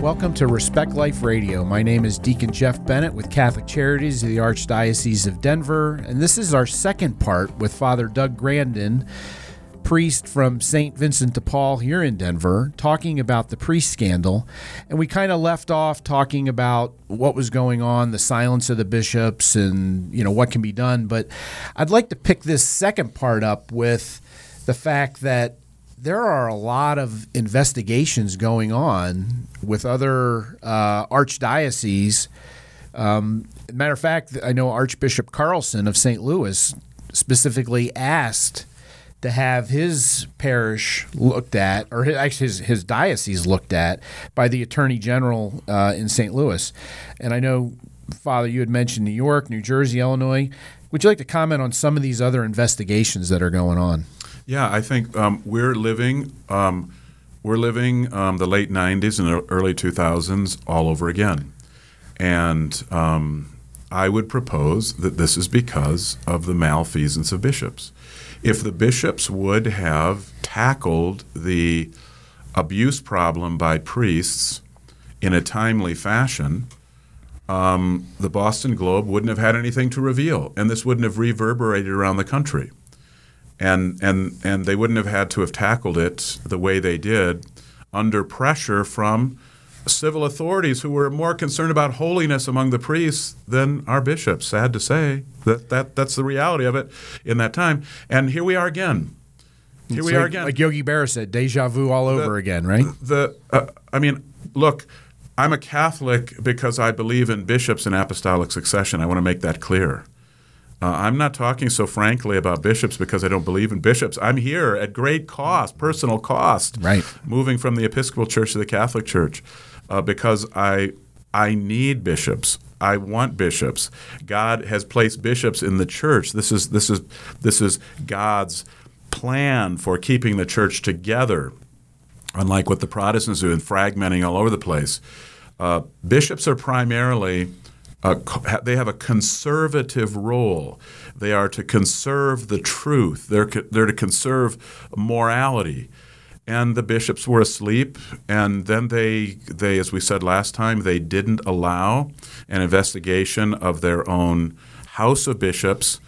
Welcome to Respect Life Radio. My name is Deacon Jeff Bennett with Catholic Charities of the Archdiocese of Denver, and this is our second part with Father Doug Grandon, priest from St. Vincent de Paul here in Denver, talking about the priest scandal. And we kind of left off talking about what was going on, the silence of the bishops, and you know what can be done. But I'd like to pick this second part up with the fact that there are a lot of investigations going on with other uh, archdioceses. Um, matter of fact, I know Archbishop Carlson of St. Louis specifically asked to have his parish looked at, or his, actually his, his diocese looked at by the Attorney General uh, in St. Louis. And I know, Father, you had mentioned New York, New Jersey, Illinois. Would you like to comment on some of these other investigations that are going on? Yeah, I think um, we're living um, we're living um, the late '90s and the early 2000s all over again, and um, I would propose that this is because of the malfeasance of bishops. If the bishops would have tackled the abuse problem by priests in a timely fashion, um, the Boston Globe wouldn't have had anything to reveal, and this wouldn't have reverberated around the country and and and they wouldn't have had to have tackled it the way they did under pressure from civil authorities who were more concerned about holiness among the priests than our bishops. Sad to say that, that that's the reality of it in that time. And here we are again. Here it's we like, are again. Like Yogi Berra said, deja vu all over the, again, right? The uh, I mean, look, I'm a Catholic because I believe in bishops and apostolic succession. I want to make that clear. Uh, I'm not talking so frankly about bishops because I don't believe in bishops. I'm here at great cost, personal cost, right. moving from the Episcopal Church to the Catholic Church uh, because I I need bishops. I want bishops. God has placed bishops in the church. This is this is this is God's plan for keeping the church together. Unlike what the Protestants do and fragmenting all over the place, uh, bishops are primarily they have a conservative role. They are to conserve the truth. They're they're to conserve morality. And the bishops were asleep, and then they they as we said last time they didn't allow an investigation of their own house of bishops,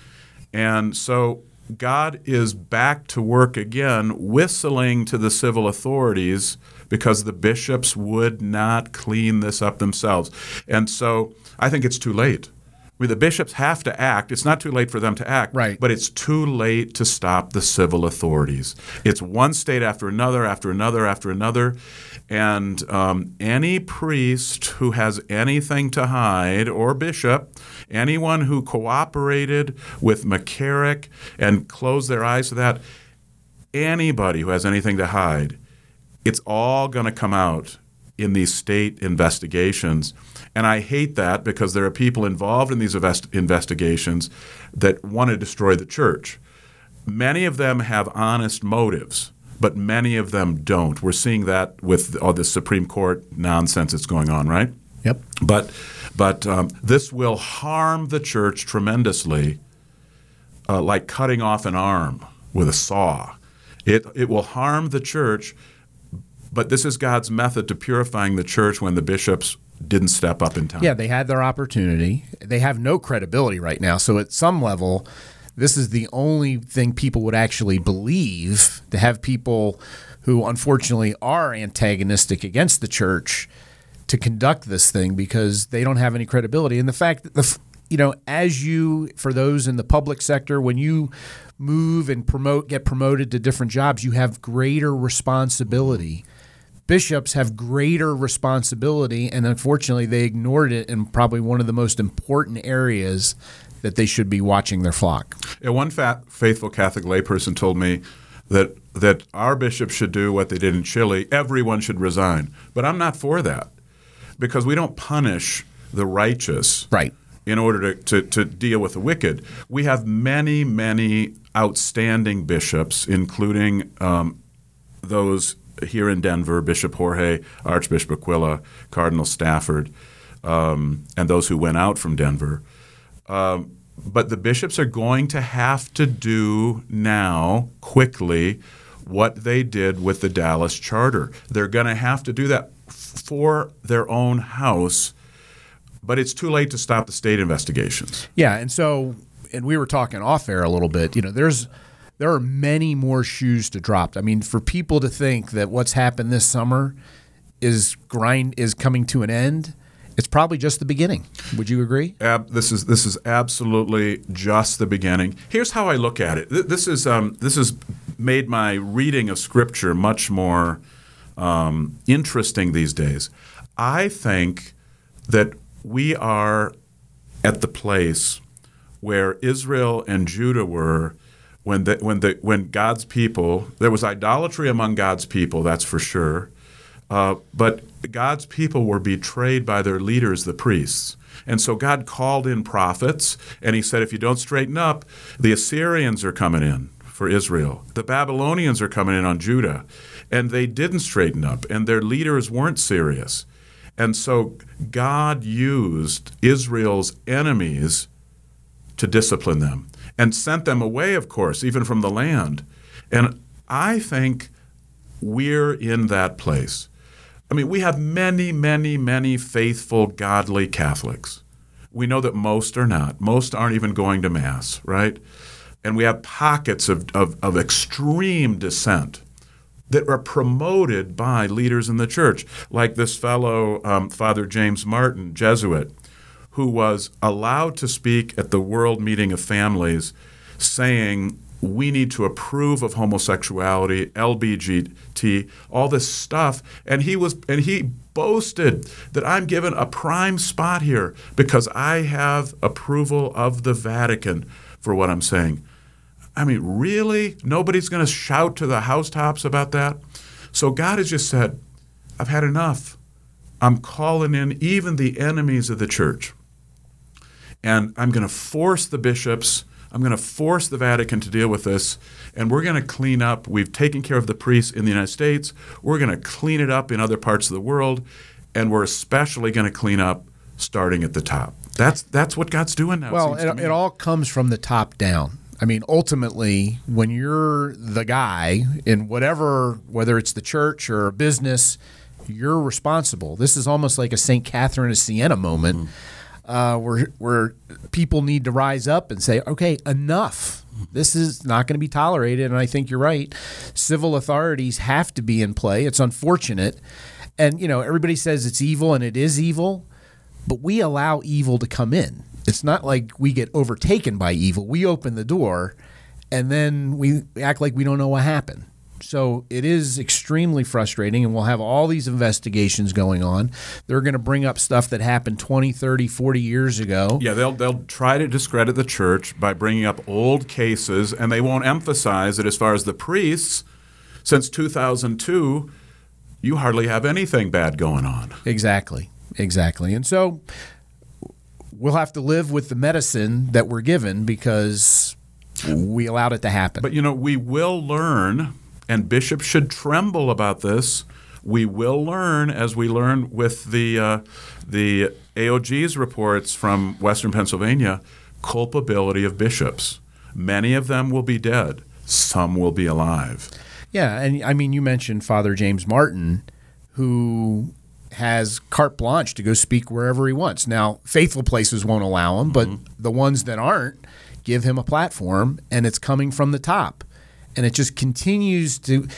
and so God is back to work again, whistling to the civil authorities because the bishops would not clean this up themselves. And so I think it's too late. The bishops have to act. It's not too late for them to act, right. but it's too late to stop the civil authorities. It's one state after another, after another, after another. And um, any priest who has anything to hide, or bishop, anyone who cooperated with McCarrick and closed their eyes to that, anybody who has anything to hide, it's all going to come out in these state investigations. And I hate that because there are people involved in these invest- investigations that want to destroy the church. Many of them have honest motives, but many of them don't. We're seeing that with all this Supreme Court nonsense that's going on, right? Yep. But, but um, this will harm the church tremendously, uh, like cutting off an arm with a saw. It, it will harm the church but this is God's method to purifying the church when the bishops didn't step up in time. Yeah, they had their opportunity. They have no credibility right now. So at some level, this is the only thing people would actually believe to have people who unfortunately are antagonistic against the church to conduct this thing because they don't have any credibility. And the fact that the you know, as you for those in the public sector when you move and promote get promoted to different jobs, you have greater responsibility bishops have greater responsibility, and unfortunately, they ignored it in probably one of the most important areas that they should be watching their flock. Yeah, one fat, faithful Catholic layperson told me that that our bishops should do what they did in Chile. Everyone should resign, but I'm not for that because we don't punish the righteous. Right. In order to, to, to deal with the wicked, we have many, many outstanding bishops, including um, those here in Denver, Bishop Jorge, Archbishop Aquila, Cardinal Stafford, um, and those who went out from Denver. Um, but the bishops are going to have to do now quickly what they did with the Dallas Charter. They're going to have to do that for their own house, but it's too late to stop the state investigations. Yeah, and so and we were talking off air a little bit. You know, there's there are many more shoes to drop. I mean, for people to think that what's happened this summer is grind is coming to an end, it's probably just the beginning. Would you agree? Ab, this is this is absolutely just the beginning. Here's how I look at it. This is um, this has made my reading of Scripture much more um, interesting these days. I think that we are at the place where Israel and Judah were when the, when the when God's people there was idolatry among God's people that's for sure. Uh, but God's people were betrayed by their leaders the priests. And so God called in prophets and he said if you don't straighten up the Assyrians are coming in for Israel. The Babylonians are coming in on Judah. And they didn't straighten up and their leaders weren't serious. And so God used Israel's enemies to discipline them and sent them away, of course, even from the land. And I think we're in that place. I mean, we have many, many, many faithful, godly Catholics. We know that most are not. Most aren't even going to Mass, right? And we have pockets of, of, of extreme dissent that are promoted by leaders in the church, like this fellow, um, Father James Martin, Jesuit, who was allowed to speak at the World Meeting of Families saying we need to approve of homosexuality, LBGT, all this stuff. And he was and he boasted that I'm given a prime spot here because I have approval of the Vatican for what I'm saying. I mean, really? Nobody's going to shout to the housetops about that? So God has just said, I've had enough. I'm calling in even the enemies of the church and I'm going to force the bishops, I'm going to force the Vatican to deal with this, and we're going to clean up. We've taken care of the priests in the United States, we're going to clean it up in other parts of the world, and we're especially going to clean up starting at the top. That's that's what God's doing now. Well, it, it all comes from the top down. I mean, ultimately, when you're the guy in whatever, whether it's the church or a business, you're responsible. This is almost like a St. Catherine of Siena moment. Mm uh, where where people need to rise up and say, okay, enough. This is not going to be tolerated. And I think you're right. Civil authorities have to be in play. It's unfortunate, and you know everybody says it's evil, and it is evil, but we allow evil to come in. It's not like we get overtaken by evil. We open the door, and then we act like we don't know what happened. So it is extremely frustrating, and we'll have all these investigations going on. They're going to bring up stuff that happened 20, 30, 40 years ago. Yeah, they'll, they'll try to discredit the church by bringing up old cases, and they won't emphasize that as far as the priests, since 2002, you hardly have anything bad going on. Exactly, exactly. And so we'll have to live with the medicine that we're given because we allowed it to happen. But you know, we will learn and bishops should tremble about this. We will learn, as we learn with the uh, the AOG's reports from Western Pennsylvania, culpability of bishops. Many of them will be dead. Some will be alive. Yeah, and I mean, you mentioned Father James Martin, who has carte blanche to go speak wherever he wants. Now, faithful places won't allow him, but mm-hmm. the ones that aren't give him a platform, and it's coming from the top and it just continues to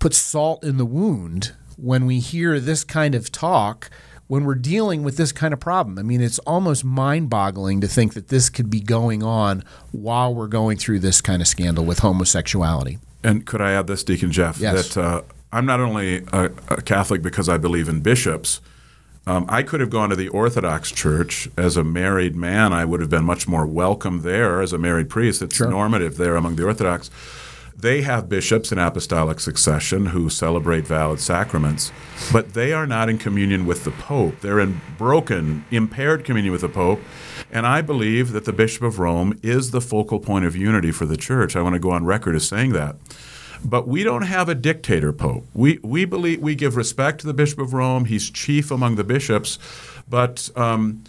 put salt in the wound when we hear this kind of talk when we're dealing with this kind of problem. I mean, it's almost mind boggling to think that this could be going on while we're going through this kind of scandal with homosexuality. And could I add this, Deacon Jeff? Yes. That uh, I'm not only a, a, Catholic because I believe in bishops. Um, I could have gone to the Orthodox Church as a married man. I would have been much more welcome there as a married priest. It's sure. normative there among the Orthodox. They have bishops in apostolic succession who celebrate valid sacraments, but they are not in communion with the Pope. They're in broken, impaired communion with the Pope. And I believe that the Bishop of Rome is the focal point of unity for the Church. I want to go on record as saying that. But we don't have a dictator pope. We, we believe we give respect to the Bishop of Rome. He's chief among the bishops, but um,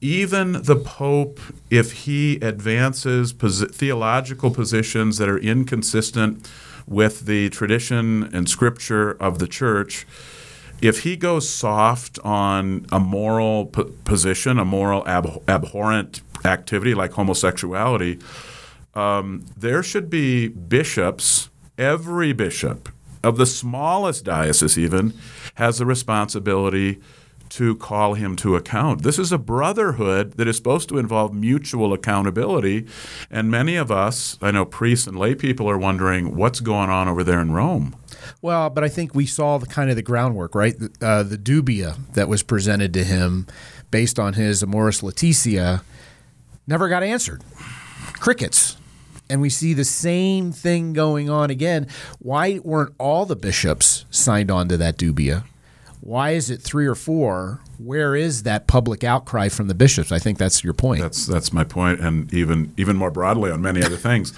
even the Pope, if he advances posi- theological positions that are inconsistent with the tradition and scripture of the church, if he goes soft on a moral p- position, a moral ab- abhorrent activity like homosexuality, um, there should be bishops, every bishop of the smallest diocese even, has the responsibility to call him to account. This is a brotherhood that is supposed to involve mutual accountability. And many of us, I know priests and lay people, are wondering what's going on over there in Rome. Well, but I think we saw the kind of the groundwork, right? Uh, the dubia that was presented to him based on his Amoris Laetitia never got answered. Crickets. And we see the same thing going on again. Why weren't all the bishops signed on to that dubia? Why is it three or four? Where is that public outcry from the bishops? I think that's your point. That's that's my point, and even even more broadly on many other things.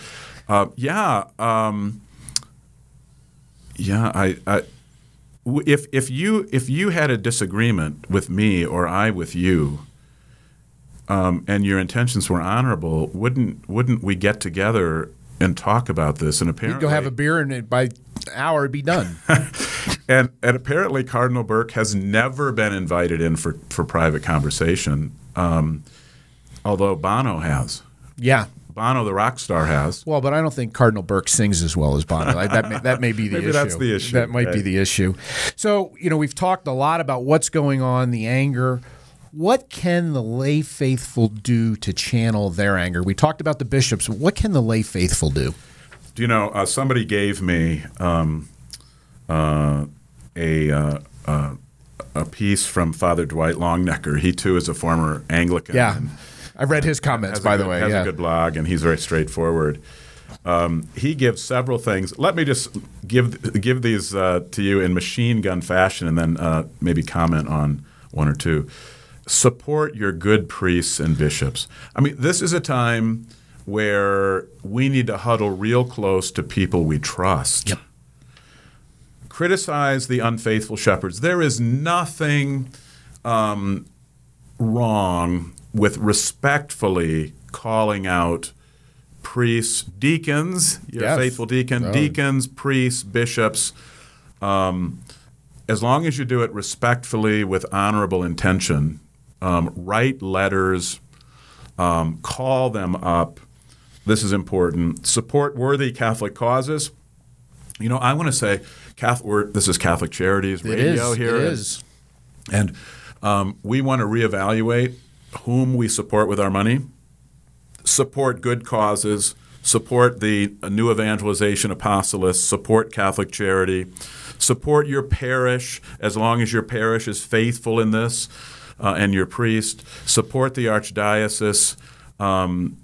Uh, yeah, um, yeah. I, I if if you if you had a disagreement with me or I with you, um, and your intentions were honorable, wouldn't wouldn't we get together and talk about this? And apparently, We'd go have a beer, and by hour it'd be done. and and apparently Cardinal Burke has never been invited in for for private conversation, um, although Bono has. yeah. Bono, the rock star, has. Well, but I don't think Cardinal Burke sings as well as Bono. I- that, may, that may be the Maybe issue. that's the issue, That might be the issue. So, you know, we've talked a lot about what's going on, the anger. What can the lay faithful do to channel their anger? We talked about the bishops. What can the lay faithful do? Do you know? Uh, somebody gave me um, uh, a uh, uh, a piece from Father Dwight Longenecker. He too is a former Anglican. Yeah. I read his comments, by the good- way. has Yeah. a good blog, and he's very straightforward. Um, he gives several things. Let me just give give these uh, to you in machine gun fashion, and then uh, maybe comment on one or two. Support your good priests and bishops. I mean, this is a time where we need to huddle real close to people we trust. Yep. Criticize the unfaithful shepherds. There is nothing um, wrong with respectfully calling out priests, deacons, your Yes. faithful deacon, Oh. deacons, priests, bishops. Um, as long as you do it respectfully with honorable intention, um, write letters, um, call them up. This is important. Support worthy Catholic causes. You know, I want to say, Catholic, this is Catholic Charities Radio is. here. It and- and um, we want to reevaluate whom we support with our money, support good causes, support the new evangelization apostolists, support Catholic charity, support your parish as long as your parish is faithful in this uh, and your priest, support the archdiocese. Um,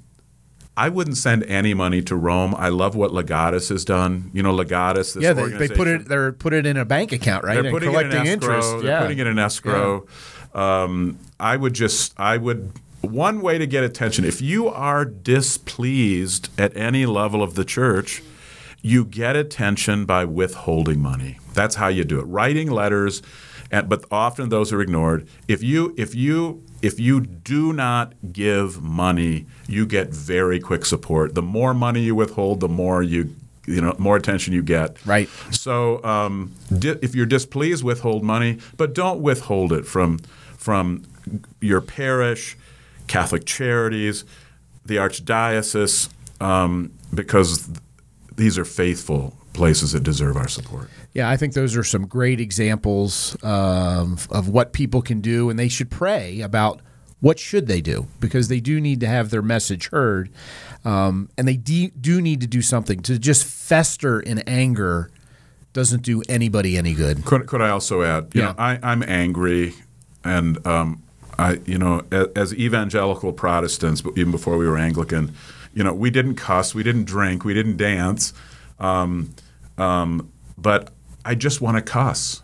I wouldn't send any money to Rome. I love what Legatus has done. You know, Legatus. This Yeah, they, they put it. They're put it in a bank account, right? they're putting collecting it in escrow. interest. They're yeah. putting it in escrow. Um, I would just, I would, one way to get attention, if you are displeased at any level of the church, you get attention by withholding money. That's how you do it. Writing letters, and but often those are ignored. If you, if you, if you do not give money, you get very quick support. The more money you withhold, the more you, you know, more attention you get. Right. So um, di- if you're displeased, withhold money, but don't withhold it from from your parish, Catholic charities, the archdiocese, um, because th- these are faithful places that deserve our support. Yeah, I think those are some great examples um, of what people can do, and they should pray about what should they do because they do need to have their message heard, um, and they de- do need to do something. To just fester in anger doesn't do anybody any good. Could, could I also add? You Yeah. know, I, I'm angry, and um, I, you know, as, as evangelical Protestants, even before we were Anglican, you know, we didn't cuss, we didn't drink, we didn't dance, um, um, but I just want to cuss.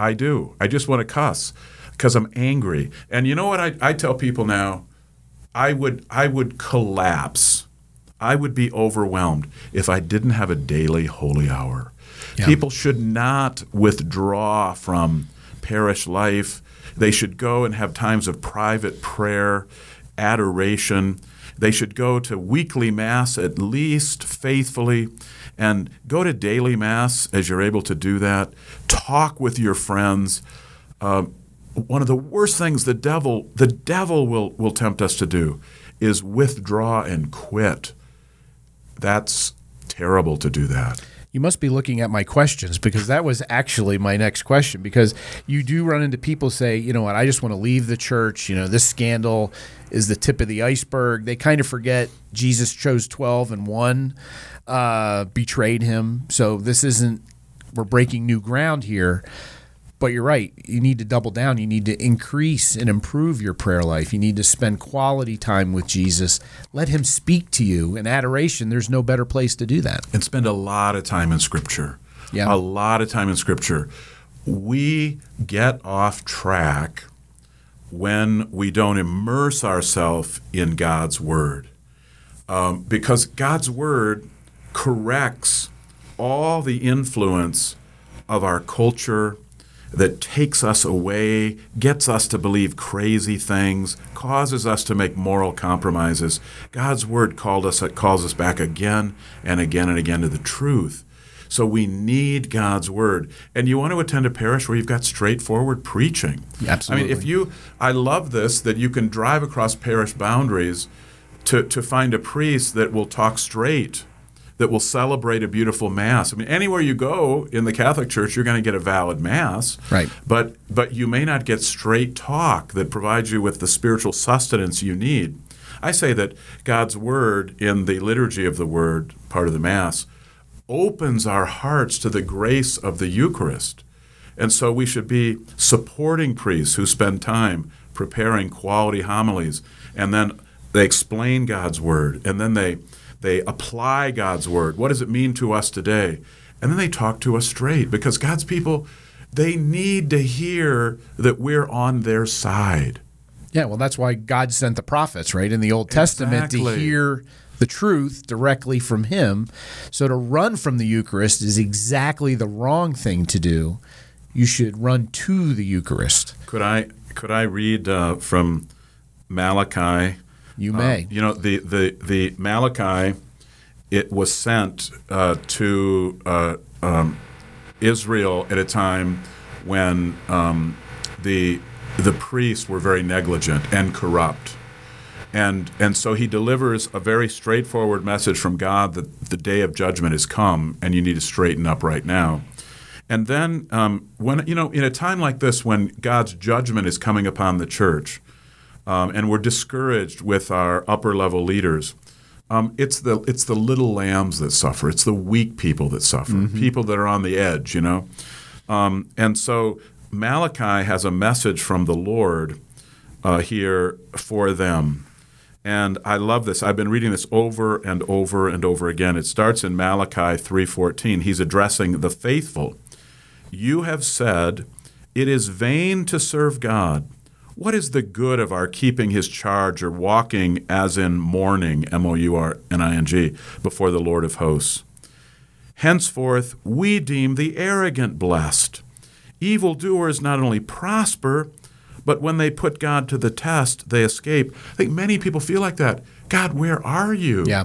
I do. I just want to cuss because I'm angry. And you know what I, I tell people now? I would I would collapse. I would be overwhelmed if I didn't have a daily holy hour. Yeah. People should not withdraw from parish life. They should go and have times of private prayer, adoration, They should go to weekly Mass at least faithfully and go to daily Mass as you're able to do that. Talk with your friends. Uh, one of the worst things the devil the devil will, will tempt us to do is withdraw and quit. That's terrible to do that. You must be looking at my questions because that was actually my next question. Because you do run into people say, you know what, I just want to leave the church. You know, this scandal is the tip of the iceberg. They kind of forget Jesus chose 12 and one, uh, betrayed him. So this isn't, we're breaking new ground here. But you're right. You need to double down. You need to increase and improve your prayer life. You need to spend quality time with Jesus. Let him speak to you. In adoration, there's no better place to do that. And spend a lot of time in Scripture. Yeah. A lot of time in Scripture. We get off track when we don't immerse ourselves in God's Word. Um, because God's Word corrects all the influence of our culture that takes us away, gets us to believe crazy things, causes us to make moral compromises. God's word called us calls us back again and again and again to the truth. So we need God's word. And you want to attend a parish where you've got straightforward preaching. Absolutely. I mean, if you I love this that you can drive across parish boundaries to, to find a priest that will talk straight that will celebrate a beautiful mass. I mean, anywhere you go in the Catholic Church, you're going to get a valid mass. Right. But but you may not get straight talk that provides you with the spiritual sustenance you need. I say that God's word in the liturgy of the word, part of the mass, opens our hearts to the grace of the Eucharist. And so we should be supporting priests who spend time preparing quality homilies and then they explain God's word and then they they apply God's word. What does it mean to us today? And then they talk to us straight because God's people, they need to hear that we're on their side. Yeah, well, that's why God sent the prophets, right, in the Old Testament Exactly. to hear the truth directly from Him. So to run from the Eucharist is exactly the wrong thing to do. You should run to the Eucharist. Could I could I read uh, from Malachi? You Uh, may. you know the the the Malachi, it was sent uh, to uh, um, Israel at a time when um, the the priests were very negligent and corrupt. And, and so he delivers a very straightforward message from God that the day of judgment has come and you need to straighten up right now. And then, um, when you know, in a time like this, when God's judgment is coming upon the church, um, and we're discouraged with our upper level leaders, um, it's the it's the little lambs that suffer. It's the weak people that suffer. People that are on the edge, you know. Um, and so Malachi has a message from the Lord uh, here for them. And I love this. I've been reading this over and over and over again. It starts in Malachi 3:14. He's addressing the faithful. You have said, "It is vain to serve God. What is the good of our keeping his charge or walking as in mourning, M O U R N I N G, before the Lord of hosts? Henceforth, we deem the arrogant blessed. Evildoers not only prosper, but when they put God to the test, they escape. I think many people feel like that. God, where are you? Yeah.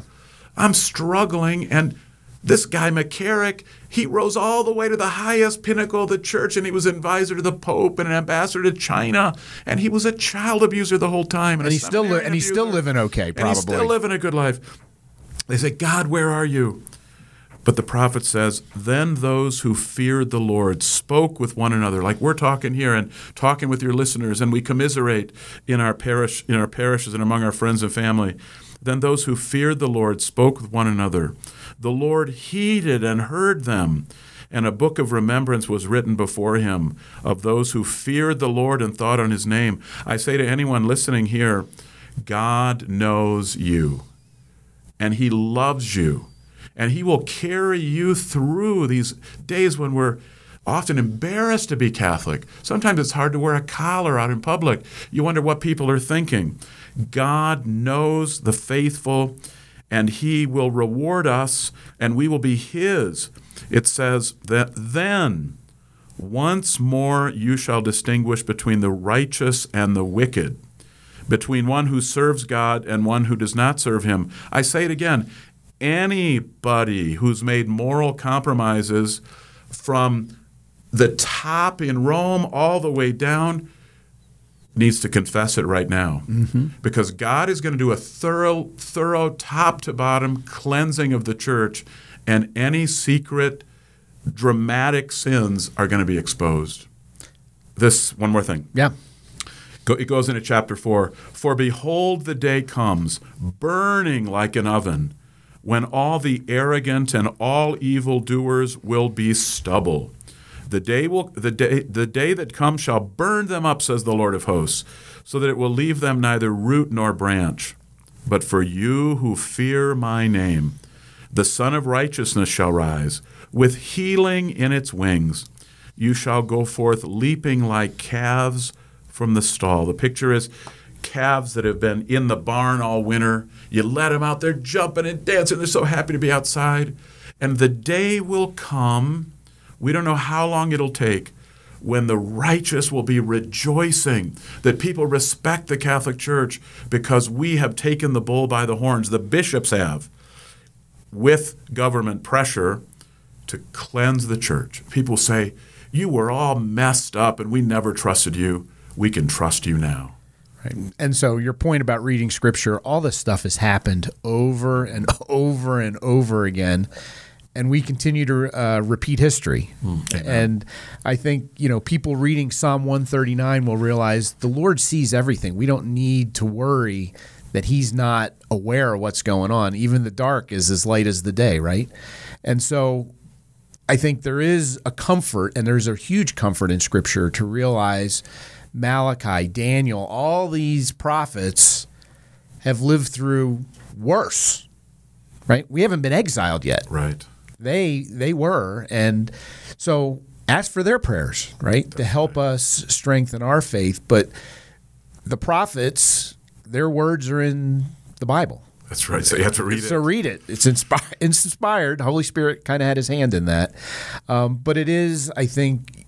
I'm struggling, and this guy McCarrick, he rose all the way to the highest pinnacle of the church, and he was advisor to the Pope and an ambassador to China, and he was a child abuser the whole time, and a he's still li- and he's still living okay, And he's probably. still living a good life. They say, God, where are you? But the prophet says, Then those who feared the Lord spoke with one another, like we're talking here and talking with your listeners, and we commiserate in our parish, in our parishes and among our friends and family. Then those who feared the Lord spoke with one another. The Lord heeded and heard them. And a book of remembrance was written before him of those who feared the Lord and thought on his name. I say to anyone listening here, God knows you and He loves you. And He will carry you through these days when we're often embarrassed to be Catholic. Sometimes it's hard to wear a collar out in public. You wonder what people are thinking. God knows the faithful, and He will reward us, and we will be His. It says that then. Once more you shall distinguish between the righteous and the wicked, between one who serves God and one who does not serve him. I say it again anybody who's made moral compromises from the top in Rome all the way down needs to confess it right now. Mm-hmm. Because God is going to do a thorough, thorough, top to bottom cleansing of the church, and any secret, dramatic sins are going to be exposed. This, one more thing. Yeah. It goes into chapter 4 For behold, the day comes, burning like an oven, when all the arrogant and all evil doers will be stubble. The day will the day the day that comes shall burn them up, says the Lord of hosts, so that it will leave them neither root nor branch. But for you who fear my name, the Sun of Righteousness shall rise, with healing in its wings. You shall go forth leaping like calves from the stall. The picture is calves that have been in the barn all winter. You let them out, they're jumping and dancing, they're so happy to be outside. And the day will come, we don't know how long it'll take, when the righteous will be rejoicing that people respect the Catholic Church because we have taken the bull by the horns, the bishops have, with government pressure to cleanse the church. People say, You were all messed up and we never trusted you. We can trust you now. Right. And so your point about reading scripture, all this stuff has happened over and over and over again. And we continue to uh, repeat history. Mm, and I think, you know, people reading Psalm 139 will realize the Lord sees everything. We don't need to worry that he's not aware of what's going on. Even the dark is as light as the day, right? And so I think there is a comfort, and there's a huge comfort in Scripture to realize Malachi, Daniel, all these prophets have lived through worse. Right? We haven't been exiled yet. Right. They they were and so ask for their prayers, right? That's to help right. us strengthen our faith, but the prophets their words are in the Bible. That's right. So you have to read it. So read it. It's inspired. It's inspired. Holy Spirit kind of had his hand in that, um, but it is, I think,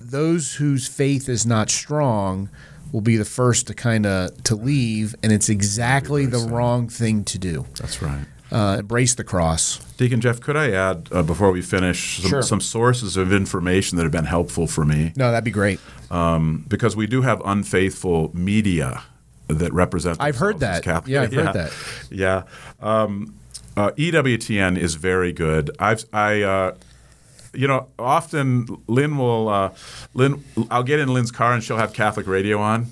those whose faith is not strong will be the first to kind of to leave, and it's exactly the wrong thing to do. That's right. Uh, embrace the cross. Deacon Jeff, could I add uh, before we finish some, sure. some, sources of information that have been helpful for me? No, that'd be great. Um, because we do have unfaithful media that represent. I've heard that. Yeah, I've yeah. heard that. Yeah. Um, uh, EWTN is very good. I've I. Uh, you know, often Lynn will, uh, Lynn, I'll get in Lynn's car and she'll have Catholic radio on.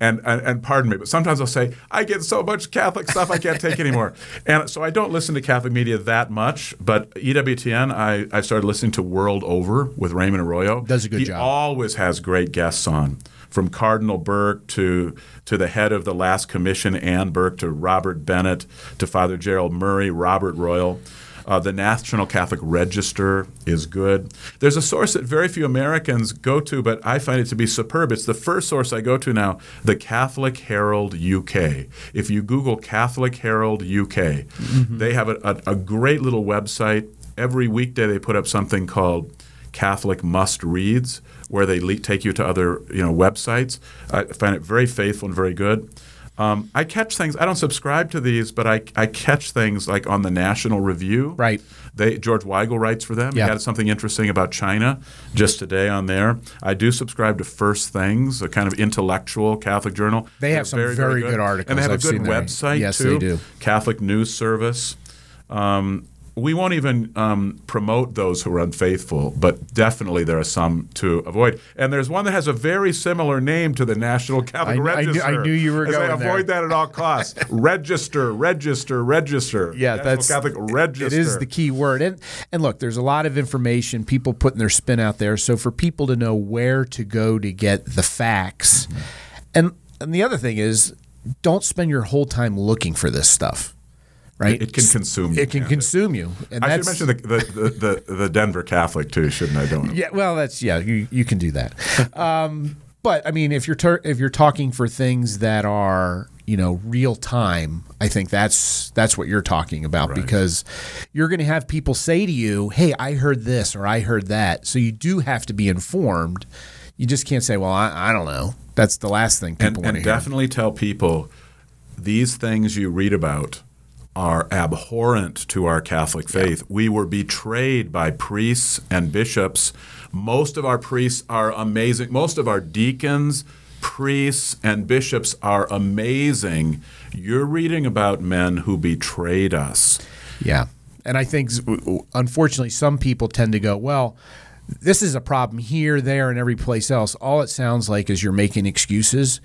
And, and, and, pardon me, but sometimes I'll say, I get so much Catholic stuff I can't take anymore. And so I don't listen to Catholic media that much, but EWTN, I, I started listening to World Over with Raymond Arroyo. Does a good he job. He always has great guests on, from Cardinal Burke to, to the head of the last commission, Ann Burke, to Robert Bennett, to Father Gerald Murray, Robert Royal. Uh, the National Catholic Register is good. There's a source that very few Americans go to, but I find it to be superb. It's the first source I go to now, the Catholic Herald UK. If you Google Catholic Herald UK, mm-hmm. they have a, a, a great little website. Every weekday they put up something called Catholic Must Reads, where they le- take you to other you know websites. I find it very faithful and very good. Um, I catch things. I don't subscribe to these, but I, I catch things like on the National Review. Right. They George Weigel writes for them. Yeah. He had something interesting about China just today on there. I do subscribe to First Things, a kind of intellectual Catholic journal. They have some very, very, very good. good. articles. and they have I've a good website yes, too. they do. Catholic News Service. Um, we won't even um, promote those who are unfaithful, but definitely there are some to avoid. And there's one that has a very similar name to the National Catholic I, Register. I knew, I knew you were going I avoid there. that at all costs. register, register, register. Yeah, National that's Catholic Register. It is the key word. And and look, there's a lot of information people putting their spin out there. So for people to know where to go to get the facts, and and the other thing is, don't spend your whole time looking for this stuff right? It, it can consume you. It can consume you. And I should mention the, the, the, the, Denver Catholic too, shouldn't I? Don't. Yeah, well, that's yeah. You you can do that. Um, but I mean, if you're ter- if you're talking for things that are you know real time, I think that's that's what you're talking about right. because you're going to have people say to you, "Hey, I heard this or I heard that," so you do have to be informed. you just can't say, "Well, I, I don't know." That's the last thing people and, want and to hear. definitely tell people these things you read about are abhorrent to our Catholic faith. We were betrayed by priests and bishops. Most of our priests are amazing. Most of our deacons, priests, and bishops are amazing. You're reading about men who betrayed us. Yeah. And I think, unfortunately, some people tend to go, well, this is a problem here, there, and every place else. All it sounds like is you're making excuses.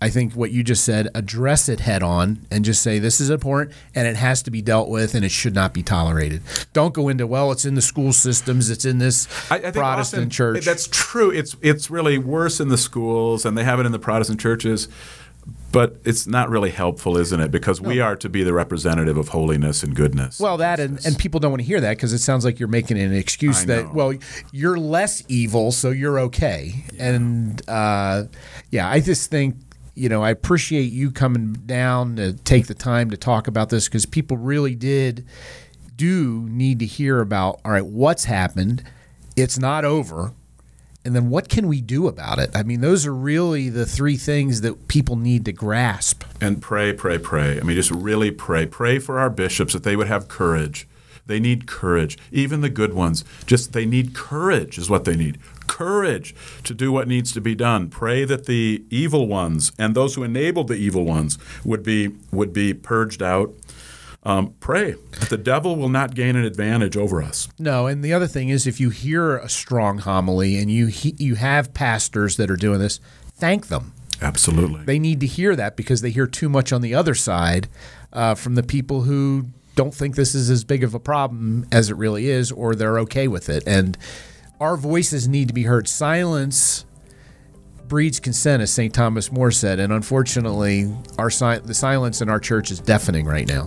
I think what you just said, address it head on and just say this is important and it has to be dealt with and it should not be tolerated. Don't go into well, it's in the school systems, it's in this I, I Protestant often church. That's true. It's it's really worse in the schools, and they have it in the Protestant churches. But it's not really helpful, isn't it? Because we are to be the representative of holiness and goodness. Well, that and, and people don't want to hear that because it sounds like you're making an excuse I that know. well you're less evil, so you're okay. And uh, yeah, I just think you know I appreciate you coming down to take the time to talk about this because people really did do need to hear about all right what's happened. It's not over. And then what can we do about it? I mean, those are really the three things that people need to grasp. and pray, pray, pray. I mean, just really pray. Pray for our bishops that they would have courage. They need courage. Even the good ones, just they need courage, is what they need. Courage to do what needs to be done. Pray that the evil ones and those who enabled the evil ones would be would be purged out. Um, pray that the devil will not gain an advantage over us. No, and the other thing is, if you hear a strong homily and you he, you have pastors that are doing this, thank them. Absolutely. They need to hear that because they hear too much on the other side uh, from the people who don't think this is as big of a problem as it really is, or they're okay with it. And our voices need to be heard. Silence breeds consent, as St. Thomas More said, and unfortunately, our si- the silence in our church is deafening right now.